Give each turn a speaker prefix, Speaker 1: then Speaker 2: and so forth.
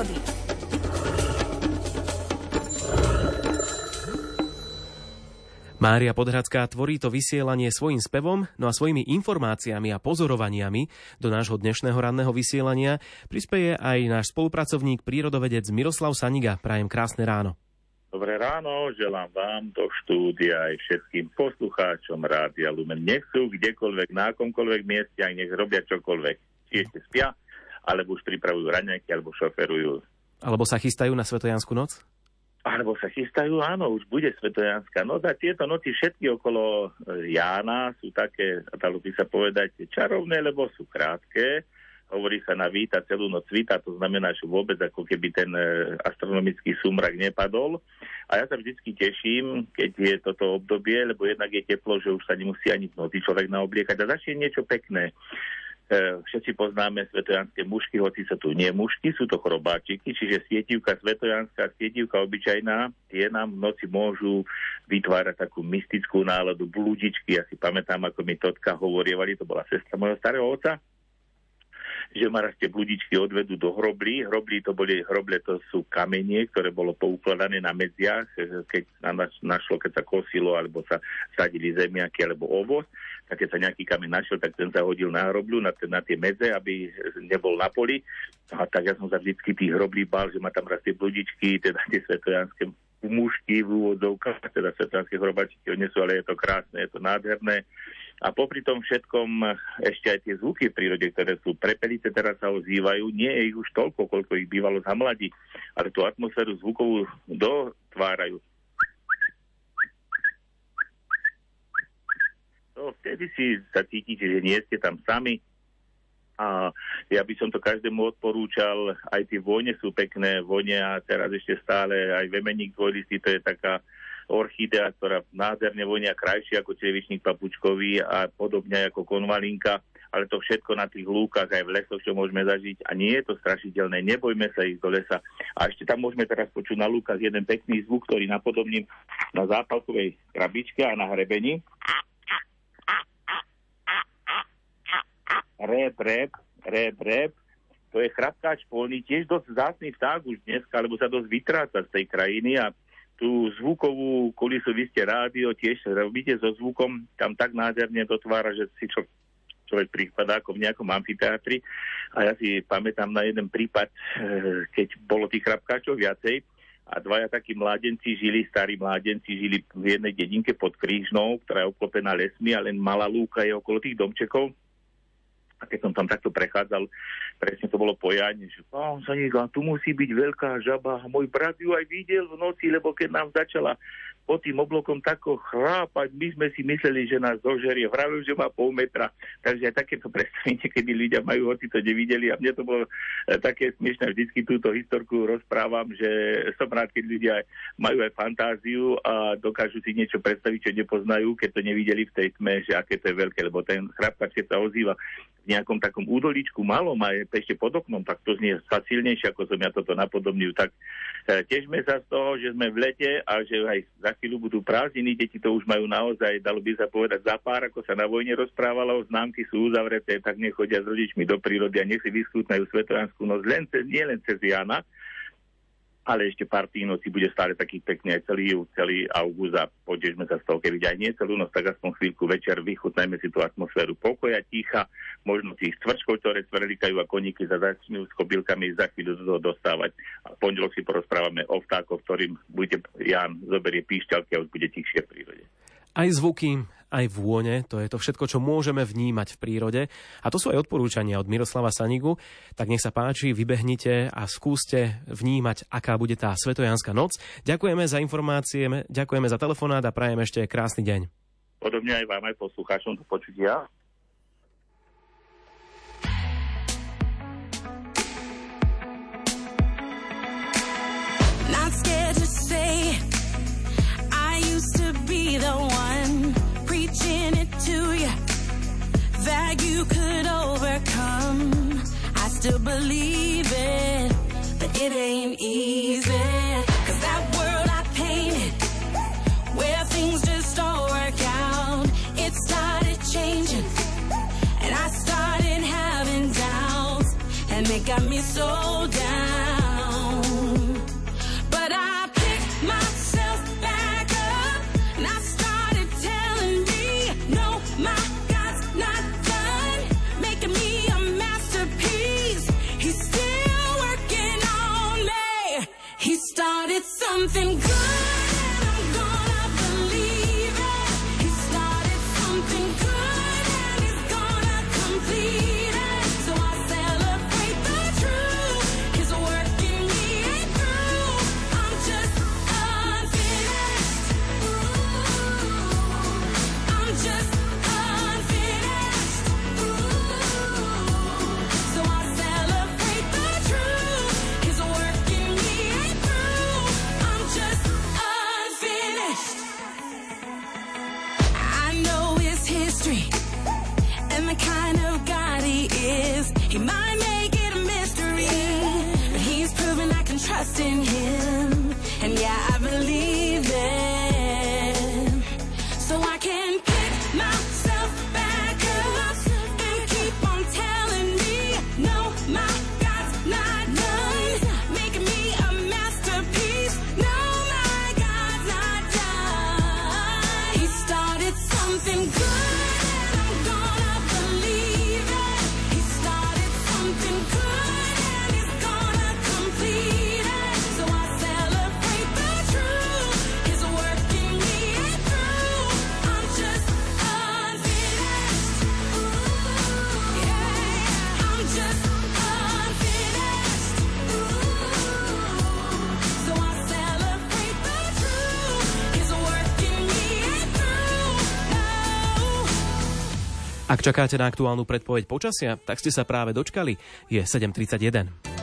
Speaker 1: prírody.
Speaker 2: Mária Podhradská tvorí to vysielanie svojim spevom, no a svojimi informáciami a pozorovaniami do nášho dnešného ranného vysielania prispieje aj náš spolupracovník prírodovedec Miroslav Saniga. Prajem krásne ráno.
Speaker 3: Dobré ráno, želám vám do štúdia aj všetkým poslucháčom Rádia Lumen. Nech sú kdekoľvek, na akomkoľvek mieste, aj nech robia čokoľvek. Či ešte spia, alebo už pripravujú raňajky, alebo šoferujú.
Speaker 2: Alebo sa chystajú na Svetojanskú noc?
Speaker 3: Alebo sa chystajú, áno, už bude Svetojanská noc a tieto noci všetky okolo e, Jána sú také, dalo by sa povedať, čarovné, lebo sú krátke. Hovorí sa na víta celú noc víta, to znamená, že vôbec ako keby ten e, astronomický súmrak nepadol. A ja sa vždycky teším, keď je toto obdobie, lebo jednak je teplo, že už sa nemusí ani v noci človek naobliekať a začne niečo pekné. E, všetci poznáme svetojanské mušky, hoci sa tu nie mušky, sú to chrobáčiky, čiže sietivka svetojanská, sietivka obyčajná, tie nám v noci môžu vytvárať takú mystickú náladu, blúdičky. Ja si pamätám, ako mi Totka hovorievali, to bola sestra môjho starého oca, že ma tie bludičky odvedú do hroblí. Hroblí to boli, hroble to sú kamenie, ktoré bolo poukladané na medziach, keď sa našlo, keď sa kosilo, alebo sa sadili zemiaky, alebo ovoz, tak keď sa nejaký kameň našiel, tak ten sa hodil na hrobľu, na, na tie medze, aby nebol na poli. A tak ja som sa vždycky tých hroblí bál, že ma tam raz tie bludičky, teda tie svetojanské mužky v úvodzovkách, teda svetojanské hrobačiky odnesú, ale je to krásne, je to nádherné. A popri tom všetkom ešte aj tie zvuky v prírode, ktoré sú prepelice, teraz sa ozývajú. Nie je ich už toľko, koľko ich bývalo za mladí, ale tú atmosféru zvukovú dotvárajú. To vtedy si sa cítite, že nie ste tam sami. A ja by som to každému odporúčal, aj tie vône sú pekné, vône a teraz ešte stále aj vemeník dvojlistý, to je taká orchidea, ktorá nádherne vonia krajšie ako červičník papučkový a podobne ako konvalinka, ale to všetko na tých lúkach aj v lesoch, čo môžeme zažiť a nie je to strašiteľné, nebojme sa ísť do lesa. A ešte tam môžeme teraz počuť na lúkach jeden pekný zvuk, ktorý napodobním na zápalkovej krabičke a na hrebení. Rep, rep, rep, rep. To je chrapkáč polný, tiež dosť zásny vták už dneska, lebo sa dosť vytráca z tej krajiny a tú zvukovú kulisu, vy ste rádio, tiež robíte so zvukom, tam tak nádherne dotvára, že si čo, človek prípada ako v nejakom amfiteátri. A ja si pamätám na jeden prípad, eh, keď bolo tých chrapkáčov viacej, a dvaja takí mládenci žili, starí mládenci žili v jednej dedinke pod Krížnou, ktorá je obklopená lesmi a len malá lúka je okolo tých domčekov. A keď som tam takto prechádzal, presne to bolo pojanie, že pán Saníka, tu musí byť veľká žaba. Môj brat ju aj videl v noci, lebo keď nám začala pod tým oblokom tako chrápať. My sme si mysleli, že nás zožerie. Vravil, že má pol metra. Takže aj takéto predstavenie, kedy ľudia majú, hoci to nevideli. A mne to bolo e, také smiešné. Vždycky túto historku rozprávam, že som rád, keď ľudia majú aj fantáziu a dokážu si niečo predstaviť, čo nepoznajú, keď to nevideli v tej tme, že aké to je veľké. Lebo ten chrápkač, keď sa ozýva v nejakom takom údoličku malom a je ešte pod oknom, tak to znie silnejšie, ako som ja toto napodobnil. Tak e, težme sa z toho, že sme v lete a že aj za chvíľu budú prázdniny, deti to už majú naozaj, dalo by sa povedať, za pár, ako sa na vojne rozprávalo, známky sú uzavreté, tak nechodia s rodičmi do prírody a nech si vyskútnajú Svetojanskú noc len cez, nie len cez Jana, ale ešte tých nocí bude stále taký pekný aj celý, celý august a podežme sa z toho, keď aj nie celú noc, tak aspoň chvíľku večer vychutnajme si tú atmosféru pokoja, ticha, možno tých stvrčkov, ktoré svrlikajú a koníky sa začnú s kobylkami za chvíľu do toho dostávať. A pondelok si porozprávame o vtákoch, ktorým bude Jan zoberie píšťalky a už bude tichšie v prírode.
Speaker 2: Aj zvuky, aj vône, to je to všetko, čo môžeme vnímať v prírode. A to sú aj odporúčania od Miroslava Sanigu. Tak nech sa páči, vybehnite a skúste vnímať, aká bude tá Svetojanská noc. Ďakujeme za informácie, ďakujeme za telefonát a prajem ešte krásny deň.
Speaker 3: Podobne aj vám, aj poslucháčom do počutia. so down.
Speaker 1: But I picked myself back up and I started telling me, no, my God's not done making me a masterpiece. He's still working on me. He started something good. I can pick my
Speaker 2: Ak čakáte na aktuálnu predpoveď počasia, tak ste sa práve dočkali. Je 7.31.